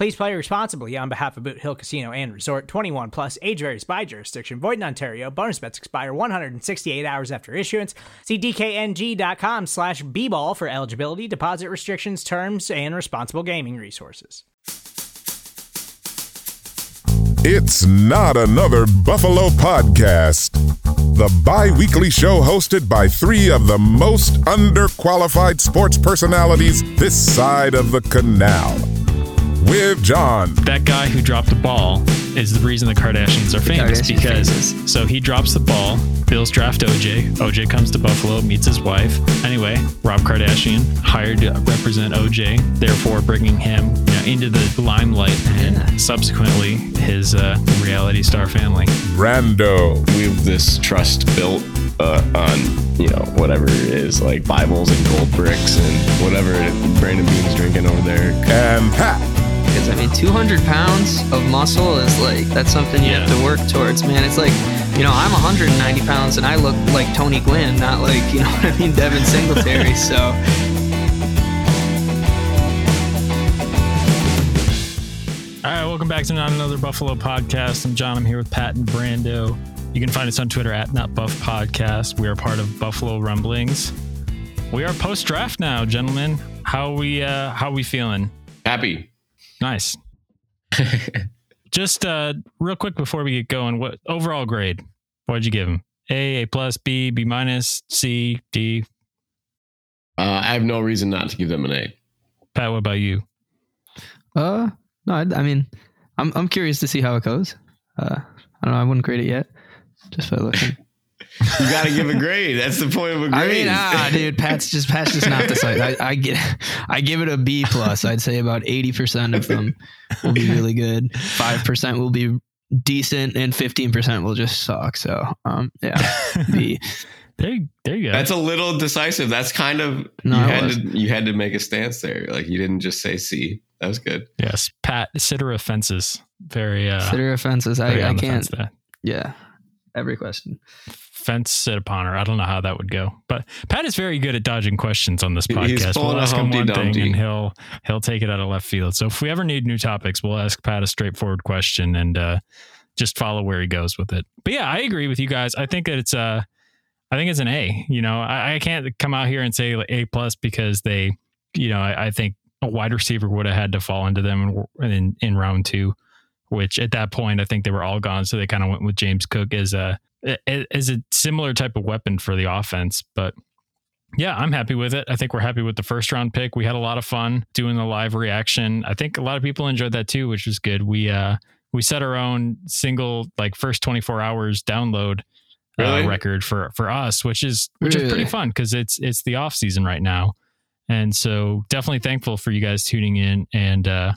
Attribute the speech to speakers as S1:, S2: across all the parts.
S1: Please play responsibly on behalf of Boot Hill Casino and Resort 21 plus age varies by jurisdiction. Void in Ontario. Bonus bets expire 168 hours after issuance. See DKNG.com slash B-ball for eligibility, deposit restrictions, terms, and responsible gaming resources.
S2: It's not another Buffalo podcast. The bi weekly show hosted by three of the most underqualified sports personalities this side of the canal. With John.
S3: That guy who dropped the ball is the reason the Kardashians are famous
S4: Kardashians
S3: because
S4: famous.
S3: so he drops the ball. Bills draft OJ. OJ comes to Buffalo, meets his wife. Anyway, Rob Kardashian hired to represent OJ, therefore bringing him you know, into the limelight and subsequently his uh, reality star family.
S2: Brando.
S5: we have this trust built uh, on you know whatever it is like bibles and gold bricks and whatever brandon beane's drinking over there
S2: And Pat.
S4: Because I mean, 200 pounds of muscle is like that's something you have to work towards, man. It's like, you know, I'm 190 pounds and I look like Tony Gwynn, not like you know what I mean, Devin Singletary. so
S3: All right, welcome back to Not Another Buffalo podcast. I'm John. I'm here with Pat and Brando. You can find us on Twitter at Not Buff Podcast. We are part of Buffalo Rumblings. We are post draft now, gentlemen. How we uh how we feeling?
S5: happy
S3: Nice. Just uh real quick before we get going, what overall grade? What'd you give him? A, A plus, B, B minus, C, D.
S5: uh, i have no reason not to give them an a
S3: Pat, what about you?
S4: uh no, I, I mean, I'm I'm curious to see how it goes. Uh, I don't know. I wouldn't grade it yet, just by looking.
S5: you gotta give a grade that's the point of a grade
S4: I mean, ah, dude, Pat's just Pat's just not the site. I, I get, I give it a B plus. I'd say about eighty percent of them will be really good. Five percent will be decent, and fifteen percent will just suck. So, um, yeah, B.
S3: There, there you go.
S5: that's a little decisive that's kind of
S4: No,
S5: you had to you had to make a stance there like you didn't just say c that was good
S3: yes, Pat. Sitter offenses. Very uh
S4: Consider offenses.
S3: very
S4: I, I can't. Yeah, every question.
S3: Fence sit upon her. I don't know how that would go, but Pat is very good at dodging questions on this podcast. We'll ask him one thing, and he'll he'll take it out of left field. So if we ever need new topics, we'll ask Pat a straightforward question and uh, just follow where he goes with it. But yeah, I agree with you guys. I think that it's uh, I think it's an A. You know, I, I can't come out here and say like A plus because they, you know, I, I think a wide receiver would have had to fall into them in, in in round two, which at that point I think they were all gone. So they kind of went with James Cook as a as a similar type of weapon for the offense. But yeah, I'm happy with it. I think we're happy with the first round pick. We had a lot of fun doing the live reaction. I think a lot of people enjoyed that too, which was good. We uh we set our own single like first 24 hours download
S5: Really?
S3: uh, record for for us, which is which is pretty fun because it's it's the off season right now, and so definitely thankful for you guys tuning in and uh,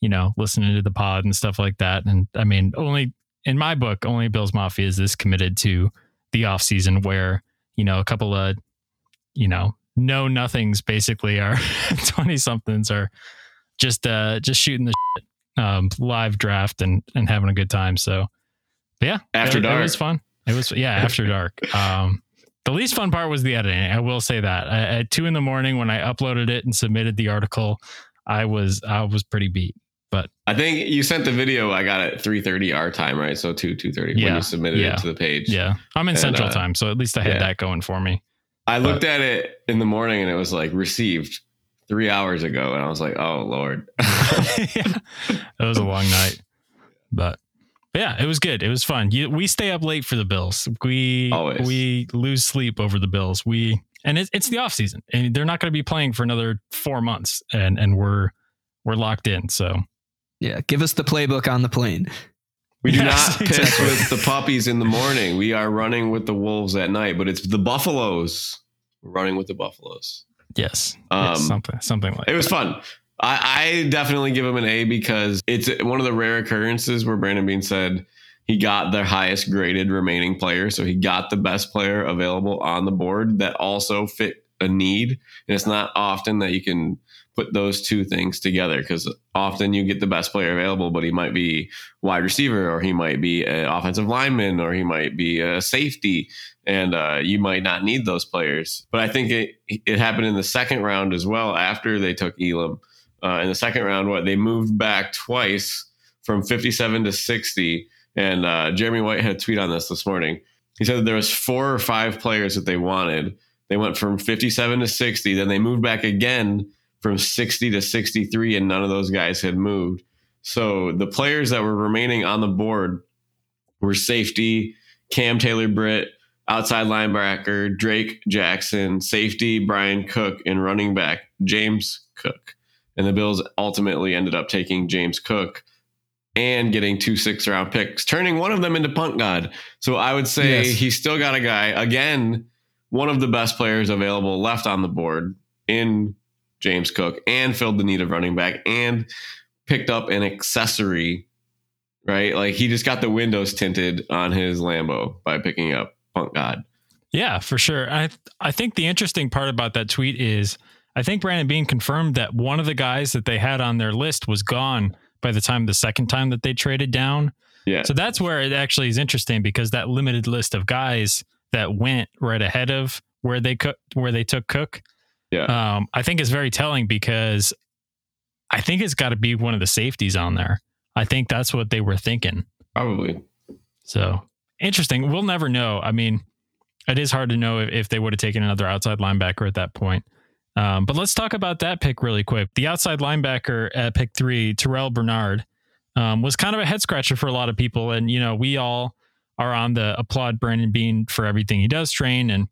S3: you know listening to the pod and stuff like that. And I mean, only in my book, only Bills Mafia is this committed to the off season where you know a couple of you know no nothings basically are 20 somethings are just uh just shooting the shit um, live draft and and having a good time. So, yeah,
S5: After
S3: it,
S5: dark.
S3: it was fun. It was yeah, after dark. Um, the least fun part was the editing. I will say that I, at two in the morning when I uploaded it and submitted the article, I was I was pretty beat. But
S5: I think you sent the video. I got at three thirty our time, right? So two two thirty when you submitted
S3: yeah.
S5: it to the page.
S3: yeah, I'm in
S5: And,
S3: Central
S5: uh,
S3: Time, so at least I had
S5: yeah.
S3: that going for me.
S5: I looked at it in the morning and it was like received three hours ago, and I was like, oh lord.
S3: yeah, it was a long night, but, but yeah, it was good. It was fun. You, we stay up late for the Bills. We
S5: Always.
S3: we lose sleep over the Bills. We and it's it's the off season, and they're not going to be playing for another four months, and and we're we're locked in. So
S4: Yeah, give us the playbook on the plane.
S5: We do
S3: Yes,
S5: not piss
S3: exactly.
S5: with the puppies in the morning. We are running with the wolves at night, but it's the buffaloes. We're running with the buffaloes.
S3: yes,
S5: Um,
S3: yes something something like
S5: It was fun. I, I definitely give him an A because it's one of the rare occurrences where Brandon Beane said he got the highest graded remaining player. So he got the best player available on the board that also fit a need. And it's not often that you can put those two things together because often you get the best player available, but he might be wide receiver or he might be an offensive lineman or he might be a safety and uh, you might not need those players. But I think it it happened in the second round as well after they took Elam. Uh, in the second round, what they moved back twice from 57 to 60. And uh, Jeremy White had a tweet on this this morning. He said there was four or five players that they wanted. They went from 57 to 60. Then they moved back again from 60 to 63, and none of those guys had moved. So the players that were remaining on the board were safety, Cam Taylor Britt, outside linebacker, Drake Jackson, safety, Bryan Cook, and running back, James Cook. And the Bills ultimately ended up taking James Cook and getting two six round picks, turning one of them into punt god. So I would say
S4: Yes.
S5: he's still got a guy, again, one of the best players available left on the board in James Cook and filled the need of running back and picked up an accessory, right? Like he just got the windows tinted on his Lambo by picking up Punt God.
S3: Yeah, for sure. I I think the interesting part about that tweet is I think Brandon Beane confirmed that one of the guys that they had on their list was gone by the time the second time that they traded down.
S5: Yeah.
S3: So that's where it actually is interesting because that limited list of guys that went right ahead of where they cook where they took Cook,
S5: Yeah.
S3: um, I think it's very telling because I think it's got to be one of the safeties on there. I think that's what they were thinking.
S5: Probably.
S3: So interesting. We'll never know. I mean, it is hard to know if, if they would have taken another outside linebacker at that point. Um, but let's talk about that pick really quick. The outside linebacker at pick three, Terrell Bernard, um, was kind of a head scratcher for a lot of people. And, you know, we all are on the applaud Brandon Beane for everything he does train. And,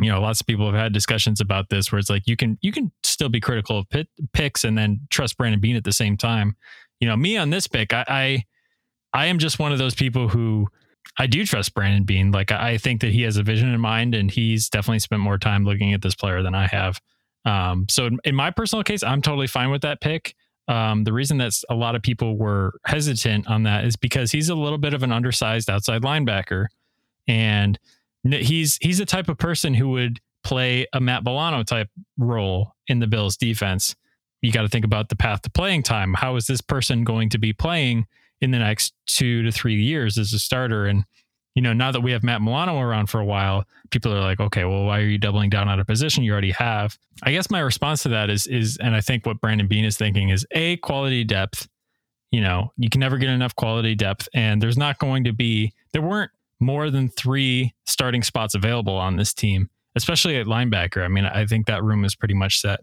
S3: you know, lots of people have had discussions about this where it's like you can you can still be critical of pit, picks and then trust Brandon Beane at the same time. You know, me on this pick, I, I I am just one of those people who I do trust Brandon Beane. Like I think that he has a vision in mind, and he's definitely spent more time looking at this player than I have. Um, so in, in my personal case, I'm totally fine with that pick. Um, the reason that a lot of people were hesitant on that is because he's a little bit of an undersized outside linebacker, and he's he's the type of person who would play a Matt Milano type role in the Bills defense. You got to think about the path to playing time. How is this person going to be playing in the next two to three years as a starter? And you know, now that we have Matt Milano around for a while, people are like, okay, well, why are you doubling down on a position you already have? I guess my response to that is is, and I think what Brandon Beane is thinking is a quality depth. You know, you can never get enough quality depth, and there's not going to be there weren't more than three starting spots available on this team, especially at linebacker. I mean, I think that room is pretty much set.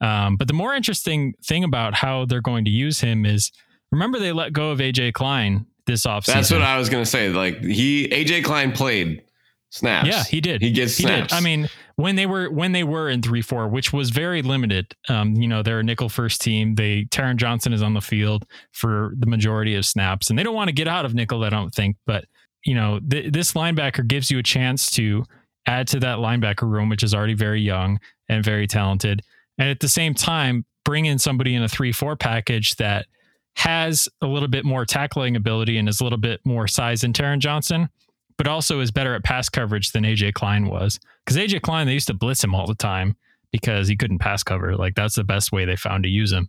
S3: Um, but the more interesting thing about how they're going to use him is remember they let go of AJ Klein this offseason.
S5: That's what I was gonna say. Like he AJ Klein played snaps.
S3: Yeah, he did.
S5: He gets
S3: He
S5: snaps.
S3: did. I mean, when they were when they were in three four, which was very limited. Um, you know, they're a nickel first team. They Taron Johnson is on the field for the majority of snaps, and they don't want to get out of nickel. I don't think, but you know, th- this linebacker gives you a chance to add to that linebacker room, which is already very young and very talented, and at the same time, bring in somebody in a three four package that has a little bit more tackling ability and is a little bit more size than Taron Johnson but also is better at pass coverage than AJ Klein was. Because AJ Klein, they used to blitz him all the time because he couldn't pass cover. Like that's the best way they found to use him.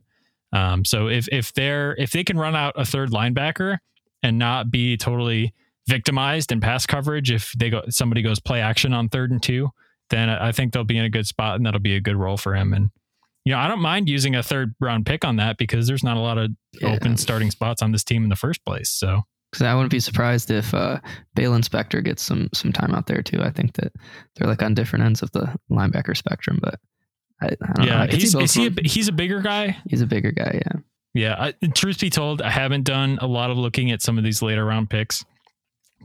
S3: Um, so if if they're if they can run out a third linebacker and not be totally victimized in pass coverage, if they go somebody goes play action on third and two, then I think they'll be in a good spot and that'll be a good role for him. And you know, I don't mind using a third round pick on that because there's not a lot of
S4: Yeah.
S3: open starting spots on this team in the first place. So
S4: Because I wouldn't be surprised if uh, Baylon Spector gets some some time out there too. I think that they're like on different ends of the linebacker spectrum, but I, I don't know.
S3: yeah, he's is he a, he's a bigger guy.
S4: he's a bigger guy. Yeah.
S3: Yeah, I, truth be told, I haven't done a lot of looking at some of these later round picks.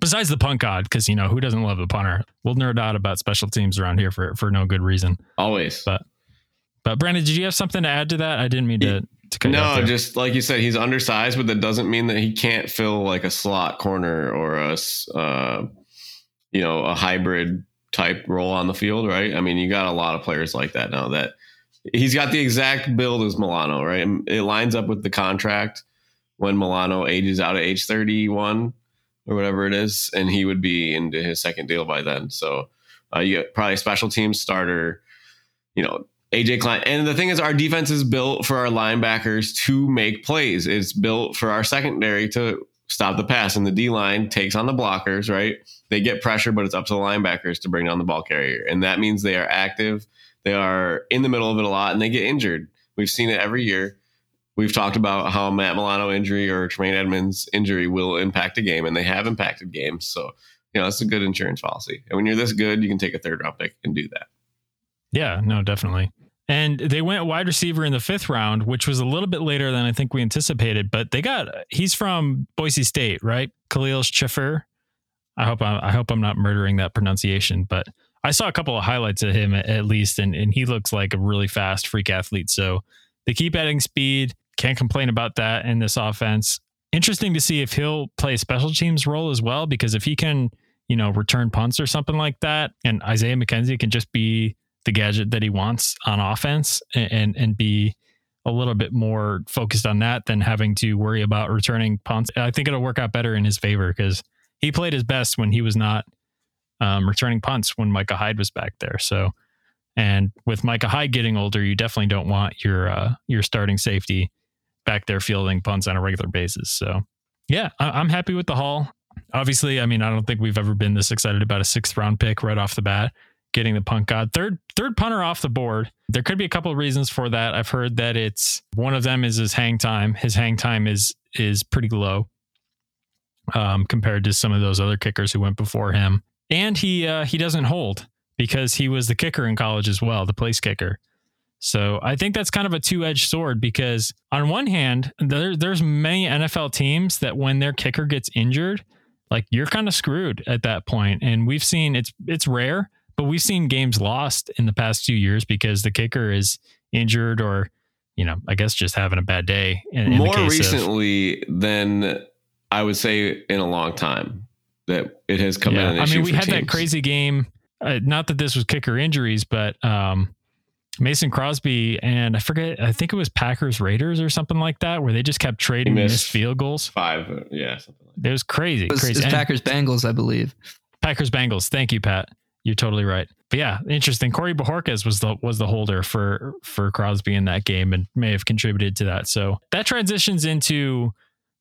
S3: Besides the punt god, because you know who doesn't love a punter? We'll nerd out about special teams around here for for no good reason.
S5: Always.
S3: But But Brandon, did you have something to add to that? I didn't mean to. to cut
S5: No, just like you said, he's undersized, but that doesn't mean that he can't fill like a slot corner or a, uh, you know, a hybrid type role on the field, right? I mean, you got a lot of players like that now. That he's got the exact build as Milano, right? It lines up with the contract when Milano ages out at age thirty-one or whatever it is, and he would be into his second deal by then. So uh, you get probably a special teams starter, you know, AJ Klein. And the thing is, our defense is built for our linebackers to make plays. It's built for our secondary to stop the pass, and the D line takes on the blockers. Right? They get pressure, but it's up to the linebackers to bring down the ball carrier, and that means they are active. They are in the middle of it a lot, and they get injured. We've seen it every year. We've talked about how Matt Milano injury or Tremaine Edmunds injury will impact a game, and they have impacted games. So, you know, that's a good insurance policy. And when you're this good, you can take a third round pick and do that.
S3: Yeah, no, definitely. And they went wide receiver in the fifth round, which was a little bit later than I think we anticipated. But they got he's from Boise State, right? Khalil Schiffer. I hope I, I hope I'm not murdering that pronunciation, but I saw a couple of highlights of him at, at least, and and he looks like a really fast freak athlete. So they keep adding speed. Can't complain about that in this offense. Interesting to see if he'll play special teams role as well, because if he can, you know, return punts or something like that, and Isaiah McKenzie can just be the gadget that he wants on offense and, and and be a little bit more focused on that than having to worry about returning punts. I think it'll work out better in his favor because he played his best when he was not um, returning punts when Micah Hyde was back there. So, and with Micah Hyde getting older, you definitely don't want your uh, your starting safety back there fielding punts on a regular basis. So, yeah, I- I'm happy with the haul. Obviously, I mean, I don't think we've ever been this excited about a sixth round pick right off the bat getting the punt god. Third third punter off the board. There could be a couple of reasons for that. I've heard that it's one of them is his hang time. His hang time is is pretty low um, compared to some of those other kickers who went before him. And he uh, he doesn't hold because he was the kicker in college as well the place kicker so i think that's kind of a two-edged sword because on one hand there, there's many nfl teams that when their kicker gets injured like you're kind of screwed at that point. and we've seen it's it's rare but we've seen games lost in the past two years because the kicker is injured or you know i guess just having a bad day in, in the
S5: More
S3: case of-
S5: recently than I would say in a long time that it has come in. An
S3: i mean we had that crazy game uh, not that this was kicker injuries but um mason crosby and i forget i think it was packers raiders or something like that where they just kept trading
S5: He missed.
S3: missed field goals
S5: five. uh, Yeah, something like that.
S3: it was crazy
S4: It was,
S3: crazy
S4: it's
S3: And-
S4: Packers Bengals, I believe.
S3: Packers Bengals. Thank you, Pat. You're totally right. But yeah, interesting. Corey Bojorquez was the was the holder for for Crosby in that game and may have contributed to that. So that transitions into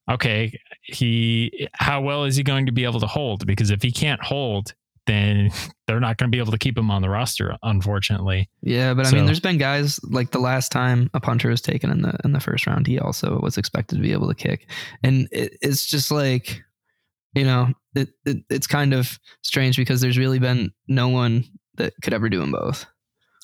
S3: okay, he how well is he going to be able to hold? Because if he can't hold, then they're not going to be able to keep him on the roster, unfortunately.
S4: Yeah, but I
S3: So-
S4: mean, there's been guys like the last time a punter was taken in the in the first round, he also was expected to be able to kick, and it, it's just like, you know, it, it it's kind of strange because there's really been no one that could ever do them both,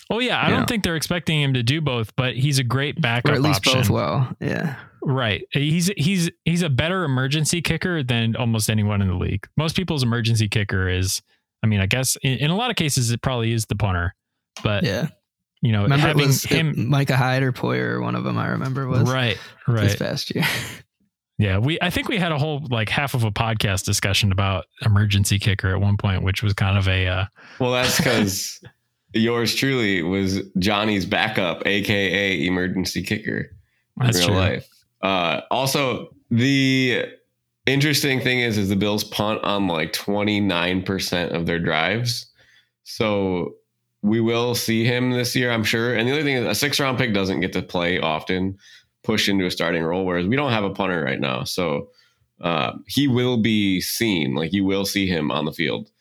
S3: Oh yeah, I
S4: Yeah.
S3: don't think they're expecting him to do both, but he's a great backup
S4: or at least
S3: option.
S4: both well. Yeah,
S3: Right. He's he's he's a better emergency kicker than almost anyone in the league. Most people's emergency kicker is I mean, I guess in, in a lot of cases it probably is the punter. But
S4: yeah.
S3: you know,
S4: Remember, it
S3: having
S4: was
S3: him
S4: it, Micah Hyde or Poyer, or one of them. I remember was
S3: right, right,
S4: this
S3: right.
S4: past year.
S3: Yeah, we I think we had a whole like half of a podcast discussion about emergency kicker at one point, which was kind of a uh,
S5: Well, that's because yours truly was Johnny's backup, aka emergency kicker.
S3: that's
S5: in real
S3: true.
S5: life. Uh, also, the interesting thing is, is the Bills punt on like twenty nine percent of their drives. So we will see him this year, I'm sure. And the other thing is, a six round pick doesn't get to play often, push into a starting role. Whereas we don't have a punter right now, so uh, he will be seen. Like you will see him on the field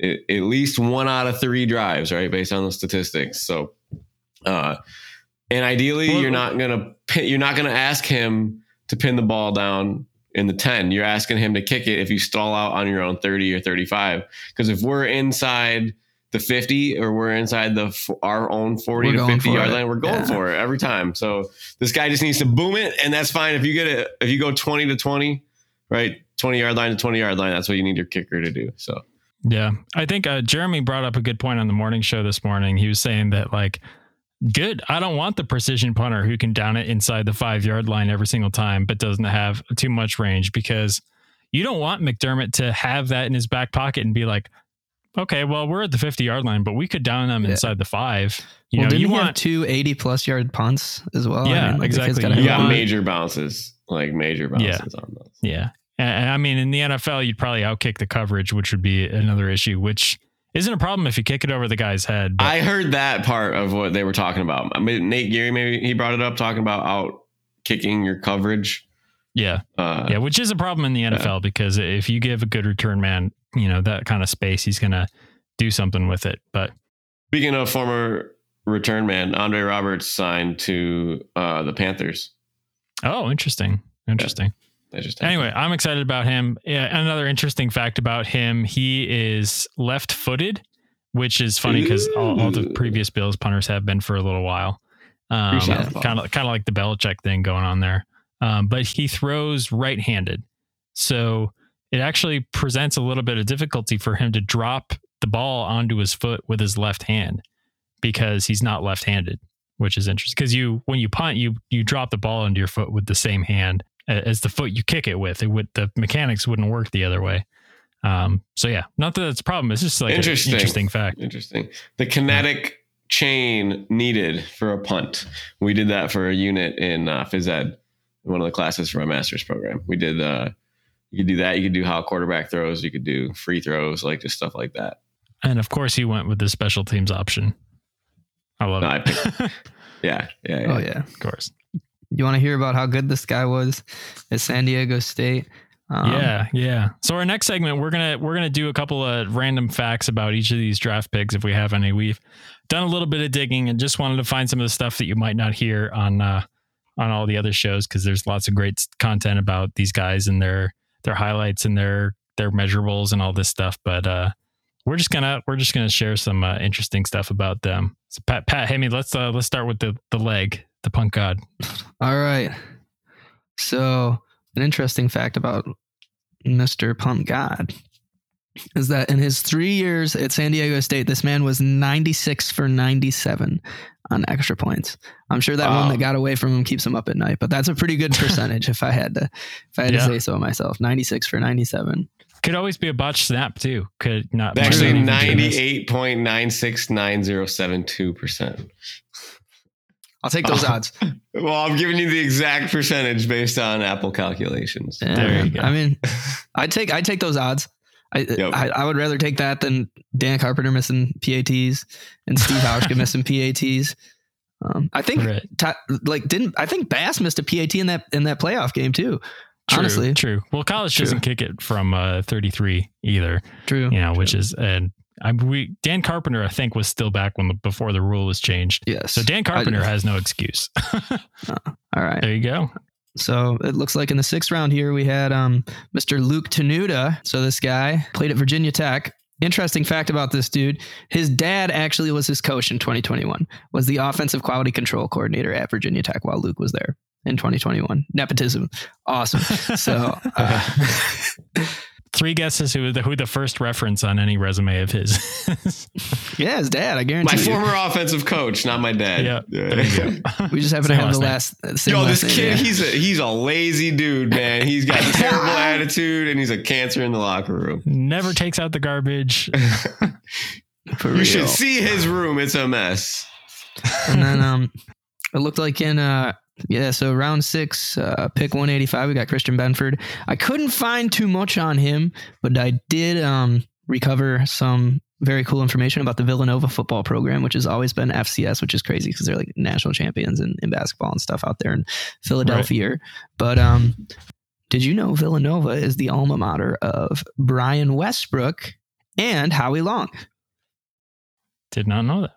S5: at, at least one out of three drives, right, based on the statistics. So, uh, and ideally,
S3: Well-
S5: you're not gonna pin, you're not gonna ask him to pin the ball down in the 10 you're asking him to kick it if you stall out on your own 30 or 35 because if we're inside the 50 or we're inside the our own 40
S4: We're
S5: to 50 yard
S4: it.
S5: line we're going
S4: Yeah.
S5: for it every time so this guy just needs to boom it and that's fine if you get it if you go 20 to 20 right 20 yard line to 20 yard line that's what you need your kicker to do so
S3: Yeah. I think uh, Jeremy brought up a good point on the morning show this morning. He was saying that, like, good. I don't want the precision punter who can down it inside the five yard line every single time, but doesn't have too much range because you don't want McDermott to have that in his back pocket and be like, okay, well, we're at the 50 yard line, but we could down them
S4: Yeah.
S3: inside the five. You
S4: well,
S3: know,
S4: didn't
S3: you
S4: he have
S3: want,
S4: two 80 plus yard punts as well?
S3: Yeah,
S4: the kid's
S3: exactly.
S4: gotta
S5: you
S3: You
S4: have
S5: got
S4: one.
S5: major bounces like major
S3: Yeah.
S5: bounces on those
S3: yeah. And, and I mean, in the NFL, you'd probably outkick the coverage, which would be another issue, which isn't a problem if you kick it over the guy's head. But
S5: I heard that part of what they were talking about. I mean, Nate Geary, maybe he brought it up, talking about out kicking your coverage.
S3: yeah.
S5: Uh,
S3: Yeah, which is a problem in the NFL because if you give a good return man, you know, that kind of space, he's going to do something with it. But
S5: Speaking of former return man, Andre Roberts signed to uh, the Panthers.
S3: oh, interesting. Interesting.
S5: That just happened.
S3: Anyway, I'm excited about him. Yeah, another interesting fact about him, he is left footed, which is funny because all, all the previous Bills punters have been for a little while. Um, kind of kind of like the Belichick thing going on there. Um, but he throws right handed. So it actually presents a little bit of difficulty for him to drop the ball onto his foot with his left hand because he's not left handed, which is interesting. Because you, when you punt, you you drop the ball into your foot with the same hand a- as the foot you kick it with. It would the mechanics wouldn't work the other way. Um, so yeah, not that it's a problem. It's just like
S5: Interesting.
S3: interesting fact.
S5: Interesting. The kinetic chain needed for a punt. We did that for a unit in uh, phys ed, one of the classes for my master's program. We did. Uh, you could do that. You could do how a quarterback throws. You could do free throws, like just stuff like that.
S3: And of course, he went with the special teams option. I love
S5: No, I
S3: it.
S5: picked- Yeah, yeah, yeah.
S4: Oh, yeah.
S3: of course.
S4: You want to hear about how good this guy was at San Diego State? Um,
S3: yeah, yeah. So our next segment, we're gonna we're gonna do a couple of random facts about each of these draft picks if we have any. We've done a little bit of digging and just wanted to find some of the stuff that you might not hear on uh, on all the other shows because there's lots of great content about these guys and their their highlights and their their measurables and all this stuff. But uh, we're just gonna we're just gonna share some uh, interesting stuff about them. So Pat Pat, hey me, let's uh, let's start with the the leg, the punt god.
S4: All right. So, an interesting fact about Mr. Punt God is that in his three years at San Diego State, this man was 96 for 97 on extra points. I'm sure that one that got away from him keeps him up at night, but that's a pretty good percentage if I had to if I had
S3: yeah.
S4: to say so myself. 96 for 97.
S3: Could always be a botched snap too. Could not
S5: actually 98.969072%.
S4: I'll take those
S5: Oh.
S4: odds.
S5: Well, I'm giving you the exact percentage based on Apple calculations.
S4: Yeah,
S3: There you go.
S4: I mean, I'd take I'd take those odds. I,
S5: Yep.
S4: I I would rather take that than Dan Carpenter missing PATs and Steve Hauschka missing PATs. Um, I think
S3: Right.
S4: Ty- like didn't I think Bass missed a PAT in that in that playoff game too.
S3: True,
S4: Honestly,
S3: true. Well, college
S4: True.
S3: doesn't kick it from uh, 33 either,
S4: true.
S3: you know, which is and I we Dan Carpenter I think was still back when before the rule was changed.
S4: Yes.
S3: So Dan Carpenter has no excuse.
S4: All right.
S3: there you go.
S4: So it looks like in the sixth round here we had um, Mr. Luke Tenuta. So this guy played at Virginia Tech. Interesting fact about this dude: his dad actually was his coach in 2021. Was the offensive quality control coordinator at Virginia Tech while Luke was there in 2021. Nepotism, awesome. So uh,
S3: Three guesses who the who the first reference on any resume of his.
S4: yeah, his dad. I guarantee.
S5: My
S4: you.
S5: former offensive coach, not my dad.
S3: yeah, there.
S4: We just happen to have the
S3: last
S4: last. uh,
S5: Yo,
S4: last
S5: this
S4: name,
S5: kid,
S4: yeah.
S5: he's a he's a lazy dude, man. He's got a terrible attitude and he's a cancer in the locker room.
S3: Never takes out the garbage.
S4: For
S5: You
S4: real.
S5: should see his room. It's a mess.
S4: and then um, it looked like in uh, yeah, so round six, uh, pick 185, we got Christian Benford. I couldn't find too much on him, but I did um recover some very cool information about the Villanova football program, which has always been FCS, which is crazy because they're like national champions in, in basketball and stuff out there in Philadelphia. Right. But um, did you know Villanova is the alma mater of Brian Westbrook and Howie Long?
S3: Did not know that.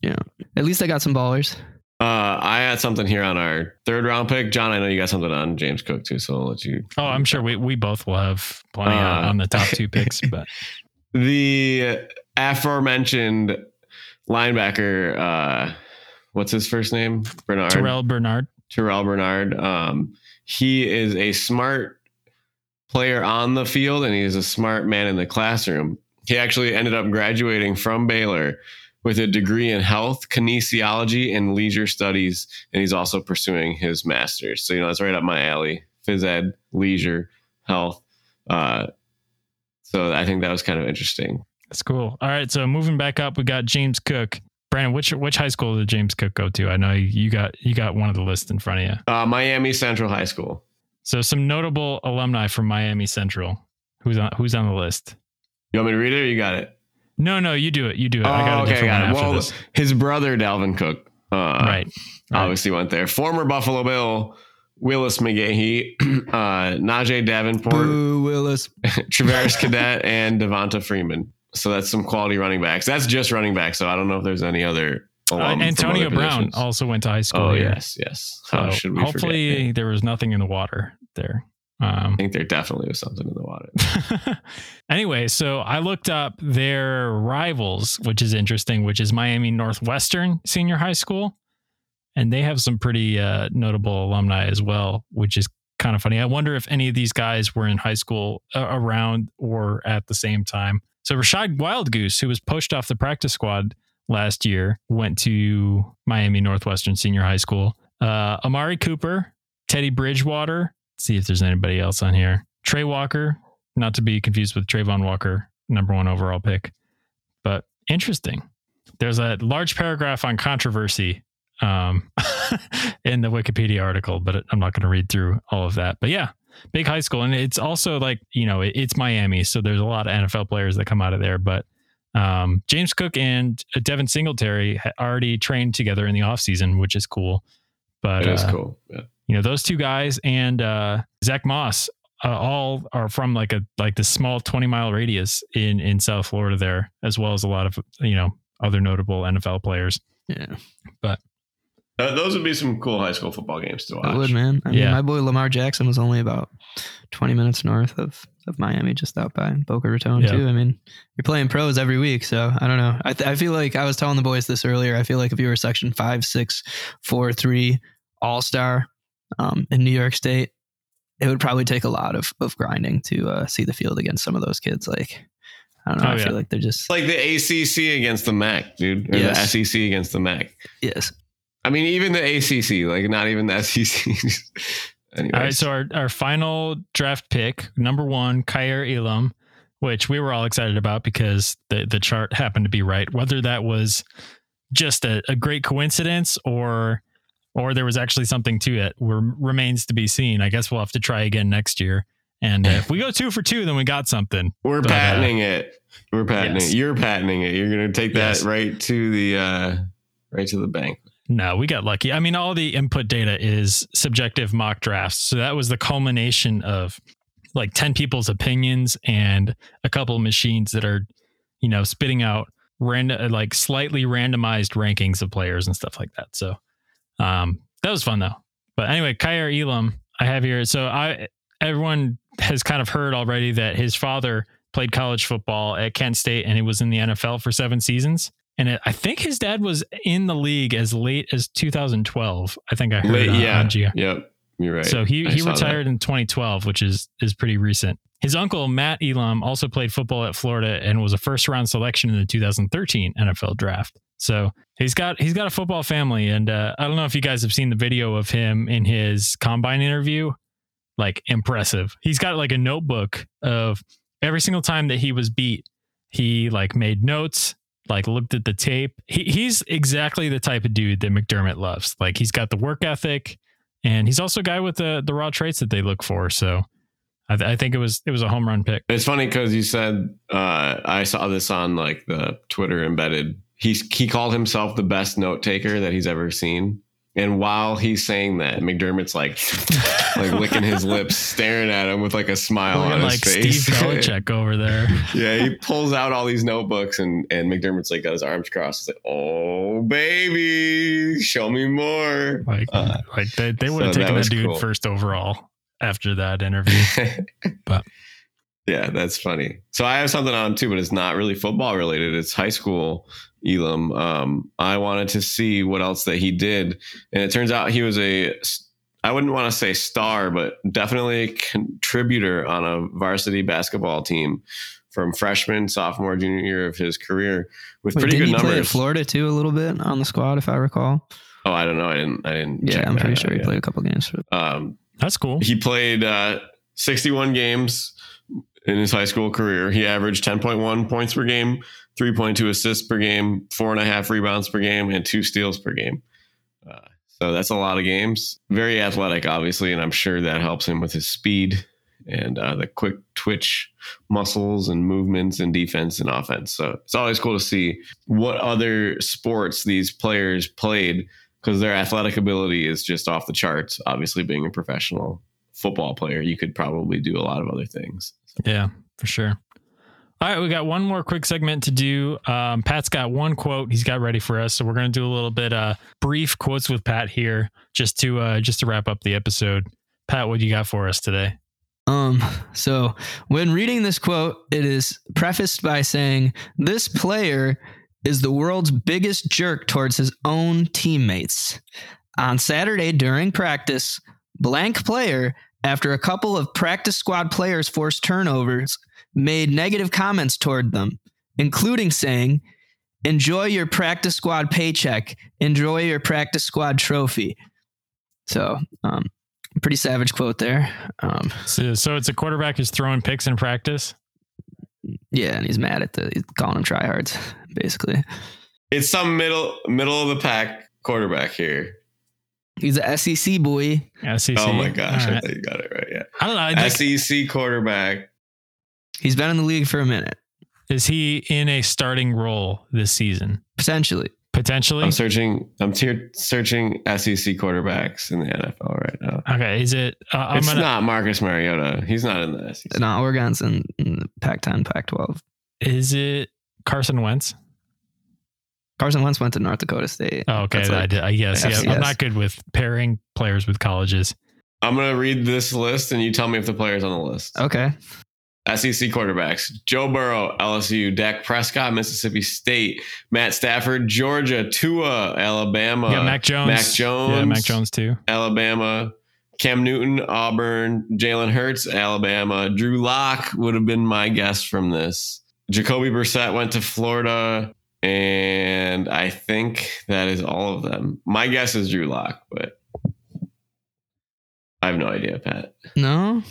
S4: Yeah. At least I got some ballers.
S5: Uh, I had something here on our third round pick. John, I know you got something on James Cook too, so I'll let you.
S3: Oh, I'm sure we, we both will have plenty uh, on the top two picks, but
S5: the aforementioned linebacker, uh, what's his first name?
S3: Bernard. Terrell Bernard.
S5: Terrell Bernard. Um, he is a smart player on the field and he's a smart man in the classroom. He actually ended up graduating from Baylor with a degree in health, kinesiology, and leisure studies. And he's also pursuing his master's. So, you know, that's right up my alley phys ed, leisure, health. Uh, so I think that was kind of interesting.
S3: That's cool. All right. So moving back up, we got James Cook. Brandon, which which high school did James Cook go to? I know you got you got one of the list in front of you.
S5: Uh, Miami Central High School.
S3: So some notable alumni from Miami Central. Who's on Who's on the list?
S5: You want me to read it, or you got it?
S3: No, no, you do it. You do it.
S5: Oh, I got a okay, got it. Well, this. his brother Dalvin Cook, uh,
S3: right,
S5: obviously right. went there. Former Buffalo Bill Willis McGahee, uh, Najeh Davenport,
S4: Boo, Willis,
S5: Travaris Cadet, and Devonta Freeman. So that's some quality running backs. That's just running back. So I don't know if there's any other.
S3: Uh, Antonio Brown positions. also went to high school.
S5: Oh
S3: here.
S5: yes, yes. How
S3: so hopefully forget? there was nothing in the water there.
S5: Um, I think there definitely was something in the water.
S3: anyway, so I looked up their rivals, which is interesting, which is Miami Northwestern Senior High School. And they have some pretty uh, notable alumni as well, which is kind of funny. I wonder if any of these guys were in high school uh, around or at the same time. So Rashad Wildgoose, who was pushed off the practice squad last year, went to Miami Northwestern Senior High School. Uh, Amari Cooper, Teddy Bridgewater, see if there's anybody else on here. Trey Walker, not to be confused with Travon Walker, number one overall pick. But interesting. There's a large paragraph on controversy um, in the Wikipedia article, but I'm not going to read through all of that. But yeah, big high school. And it's also like, you know, it's Miami. So there's a lot of NFL players that come out of there. But um, James Cook and Devin Singletary already trained together in the offseason, which is cool. But
S5: it is uh, cool. Yeah
S3: you know those two guys and uh, Zach Moss uh, all are from like a like this small 20 mile radius in in South Florida there, as well as a lot of you know other notable NFL players.
S4: Yeah,
S3: but
S5: uh, those would be some cool high school football games to watch. I
S4: would, man. I yeah. mean, my boy Lamar Jackson was only about 20 minutes north of, of Miami, just out by Boca Raton, yeah. too. I mean, you're playing pros every week. So I don't know. I, th- I feel like I was telling the boys this earlier. I feel like if you were section five, six, four, three, all star, um, in New York State, it would probably take a lot of, of grinding to uh, see the field against some of those kids. Like, I don't know. Oh, I yeah. feel like they're just
S5: like the ACC against the MAC, dude, or yes. the SEC against the MAC.
S4: Yes.
S5: I mean, even the ACC, like not even the SEC.
S3: All right. So our, our final draft pick, number one, Kaiir Elam, which we were all excited about because the, the chart happened to be right. Whether that was just a, a great coincidence or or there was actually something to it remains to be seen. I guess we'll have to try again next year. And uh, if we go two for two, then we got something.
S5: We're but, patenting uh, it. We're patenting yes. it. You're patenting it. You're going to take that yes. right to the uh, right to the bank.
S3: No, we got lucky. I mean, all the input data is subjective mock drafts. So that was the culmination of like 10 people's opinions and a couple of machines that are, you know, spitting out random, like slightly randomized rankings of players and stuff like that. So um, that was fun though. But anyway, Kaiir Elam, I have here. So I everyone has kind of heard already that his father played college football at Kent State and he was in the NFL for seven seasons. And it, I think his dad was in the league as late as 2012. I think I heard late, on,
S5: yeah. On Yep. You're right.
S3: So he, he retired that. in 2012, which is is pretty recent. His uncle Matt Elam also played football at Florida and was a first round selection in the 2013 NFL draft. So he's got he's got a football family, and uh, I don't know if you guys have seen the video of him in his combine interview. Like impressive. He's got like a notebook of every single time that he was beat. He like made notes, like looked at the tape. He, he's exactly the type of dude that McDermott loves. Like he's got the work ethic, and he's also a guy with the the raw traits that they look for. So I, th- I think it was it was a home run pick.
S5: It's funny because you said uh, I saw this on like the Twitter embedded. He's he called himself the best note taker that he's ever seen. And while he's saying that, McDermott's like like licking his lips, staring at him with like a smile
S3: Looking
S5: on his
S3: like
S5: face.
S3: Steve Belichick over there.
S5: yeah, he pulls out all these notebooks and and McDermott's like got his arms crossed. He's like, "Oh baby, show me more."
S3: Like
S5: Uh,
S3: like they, they would have
S5: so
S3: taken that dude
S5: cool.
S3: first overall after that interview. But-
S5: yeah, that's funny. So I have something on too, but it's not really football related. It's high school Elam. Um, I wanted to see what else that he did, and it turns out he was a. I wouldn't want to say star, but definitely a contributor on a varsity basketball team from freshman, sophomore, junior year of his career with
S4: Wait,
S5: pretty
S4: didn't
S5: good
S4: he play at
S5: numbers.
S4: Florida too a little bit on the squad, if I recall?
S5: Oh, I don't know. I didn't. I didn't.
S4: Yeah,
S5: check
S4: I'm
S5: that
S4: pretty sure he
S5: yet.
S4: played a couple games. For,
S5: Um,
S3: That's cool.
S5: he played uh, 61 games in his high school career. He averaged 10.1 points per game, 3.2 assists per game, four and a half rebounds per game, and two steals per game. Uh, so that's a lot of games. Very athletic, obviously, and I'm sure that helps him with his speed and uh, the quick twitch muscles and movements and defense and offense. So it's always cool to see what other sports these players played because their athletic ability is just off the charts. Obviously, being a professional football player, you could probably do a lot of other things.
S3: Yeah, for sure. All right, we got one more quick segment to do. Um, Pat's got one quote he's got ready for us, so we're gonna do a little bit uh brief quotes with Pat here, just to uh just to wrap up the episode. Pat, what do you got for us today?
S4: Um, so when reading this quote, it is prefaced by saying, This player is the world's biggest jerk towards his own teammates. On Saturday during practice, blank player, after a couple of practice squad players forced turnovers, made negative comments toward them, including saying, Enjoy your practice squad paycheck, enjoy your practice squad trophy. So, um, pretty savage quote there. Um,
S3: So, so it's a quarterback who's throwing picks in practice.
S4: Yeah, and he's mad at the he's calling him tryhards, basically.
S5: It's some middle middle of the pack quarterback here.
S4: He's a SEC boy.
S3: SEC.
S5: Oh my gosh,
S3: All
S5: I thought you got it right. Yeah,
S3: I don't know. I think-
S5: SEC quarterback.
S4: He's been in the league for a minute,
S3: is he in a starting role this season?
S4: potentially.
S3: Potentially.
S5: I'm searching. I'm tier, searching SEC quarterbacks in the NFL right now.
S3: Okay. Is it? Uh, I'm
S5: it's
S3: gonna.
S5: not Marcus Mariota. He's not in the SEC.
S4: No, Oregon's in, in the Pac-10, Pac-12.
S3: Is it Carson Wentz?
S4: Carson Wentz went to North Dakota State.
S3: Oh, okay.
S4: That's
S3: I, did, I guess. Yeah,
S4: FCS.
S3: I'm not good with pairing players with colleges.
S5: I'm gonna read this list, and you tell me if the player's on the list.
S4: Okay.
S5: SEC quarterbacks: Joe Burrow, LSU; Dak Prescott, Mississippi State; Matt Stafford, Georgia; Tua, Alabama;
S3: You got Mac Jones.
S5: Mac Jones,
S3: Yeah, Mac Jones too.
S5: Alabama; Cam Newton, Auburn; Jalen Hurts, Alabama; Drew Lock would have been my guess from this. Jacoby Brissett went to Florida, and I think that is all of them. My guess is Drew Lock, but I have no idea, Pat.
S4: No,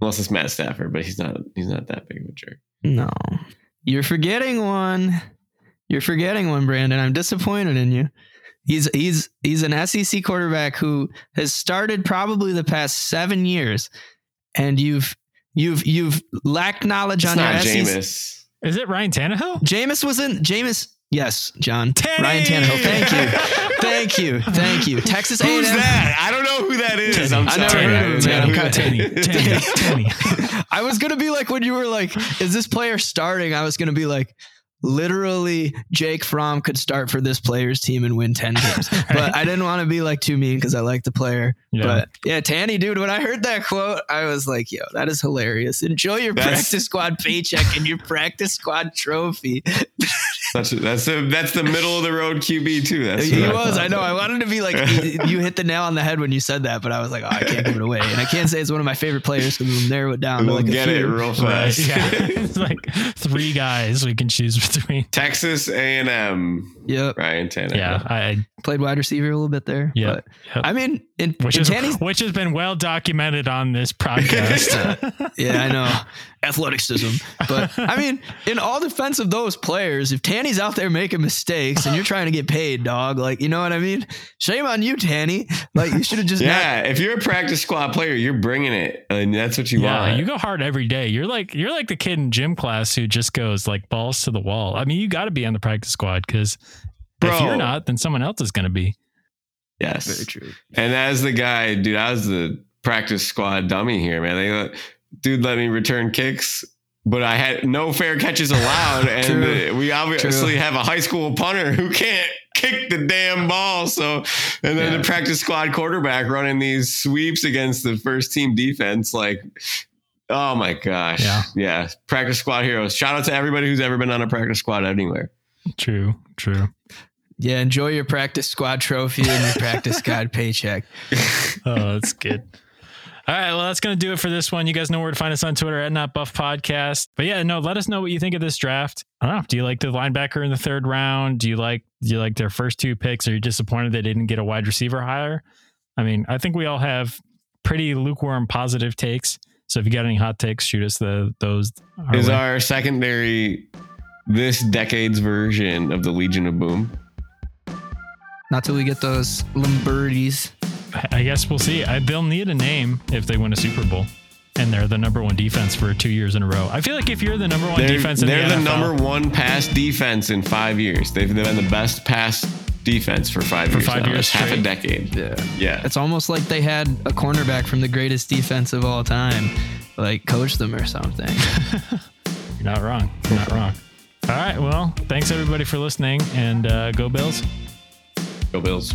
S5: Unless it's Matt Stafford, but he's not. He's not that big of a jerk.
S4: no. You're forgetting one. You're forgetting one, Brandon. I'm disappointed in you. He's he's he's an SEC quarterback who has started probably the past seven years, and you've you've you've lacked knowledge
S5: It's
S4: on your
S5: not
S4: SEC.
S5: Jameis.
S3: Is it Ryan Tannehill?
S4: Jameis was in Jameis. Yes, John. Ryan Tannehill. Thank you. Thank you. Thank you. Texas A&M.
S5: Who's that? I don't know who that is. I'm
S4: I
S5: sorry.
S4: never heard of him, man. I'm
S5: know who
S3: Tanny, Tanny. Tanny.
S4: I was gonna be like when you were like, "Is this player starting?" I was gonna be like, literally, Jake Fromm could start for this player's team and win ten games. But I didn't want to be like too mean because I like the player.
S3: Yeah.
S4: But yeah, Tanny, dude, when I heard that quote, I was like, "Yo, that is hilarious! Enjoy your
S5: That's-
S4: practice squad paycheck and your practice squad trophy."
S5: That's that's the that's the middle of the road QB too. That's
S4: he
S5: what
S4: was.
S5: thought.
S4: I know. I wanted to be like, you hit the nail on the head when you said that, but I was like, oh, I can't give it away, and I can't say it's one of my favorite players because we'll narrow it down to
S5: We'll
S4: like a
S5: get it
S4: few.
S5: real
S3: Right.
S5: fast.
S3: Yeah. it's like three guys we can choose between.
S5: Texas A and M.
S4: Yep.
S5: Ryan Tannehill.
S3: Yeah. I,
S4: Played wide receiver a little bit there.
S3: Yeah.
S4: But,
S3: Yep.
S4: I mean, in,
S3: which
S4: in
S3: is
S4: Tanny's,
S3: which has been well documented on this podcast.
S4: yeah, I know athleticism, but I mean, in all defense of those players, if Tanny Tanny's out there making mistakes and you're trying to get paid, dog. Like, you know what I mean? Shame on you, Tanny. Like, you should have just
S5: yeah. Not- if you're a practice squad player, you're bringing it, and that's what you
S3: yeah,
S5: want.
S3: You go hard every day. You're like you're like the kid in gym class who just goes like balls to the wall. I mean, you got to be on the practice squad because if you're not, then someone else is going to be.
S5: Yes, very true. And as the guy, dude, I was the practice squad dummy here, man. They, dude, let me return kicks but I had no fair catches allowed, and uh, we obviously True. have a high school punter who can't kick the damn ball. So, and then yeah. the practice squad quarterback running these sweeps against the first team defense, like. Oh my gosh. Yeah. Yeah. Practice squad heroes. Shout out to everybody who's ever been on a practice squad anywhere.
S3: True. True.
S4: Yeah. Enjoy your practice squad trophy and your practice squad paycheck.
S3: oh, that's good. All right, well, that's going to do it for this one. You guys know where to find us on Twitter at Not Buff Podcast. But yeah, no, let us know what you think of this draft. I don't know. Do you like the linebacker in the third round? Do you like do you like their first two picks? Are you disappointed they didn't get a wide receiver higher? I mean, I think we all have pretty lukewarm positive takes. So if you got any hot takes, shoot us the those.
S5: Our Is way. our secondary this decade's version of the Legion of Boom?
S4: Not till we get those Lombardis.
S3: I guess we'll see. I, they'll need a name if they win a Super Bowl. And they're the number one defense for two years in a row. I feel like if you're the number one
S5: they're,
S3: defense,
S5: they're
S3: the,
S5: the number one pass defense in five years. They've, they've been the best pass defense for five
S3: for
S5: years.
S3: Five now. years,
S5: half a decade.
S4: Yeah,
S5: yeah.
S4: It's almost like they had a cornerback from the greatest defense of all time, like coach them or something.
S3: You're not wrong. You're not wrong. All right. Well, thanks everybody for listening, and uh, go Bills.
S5: Go Bills.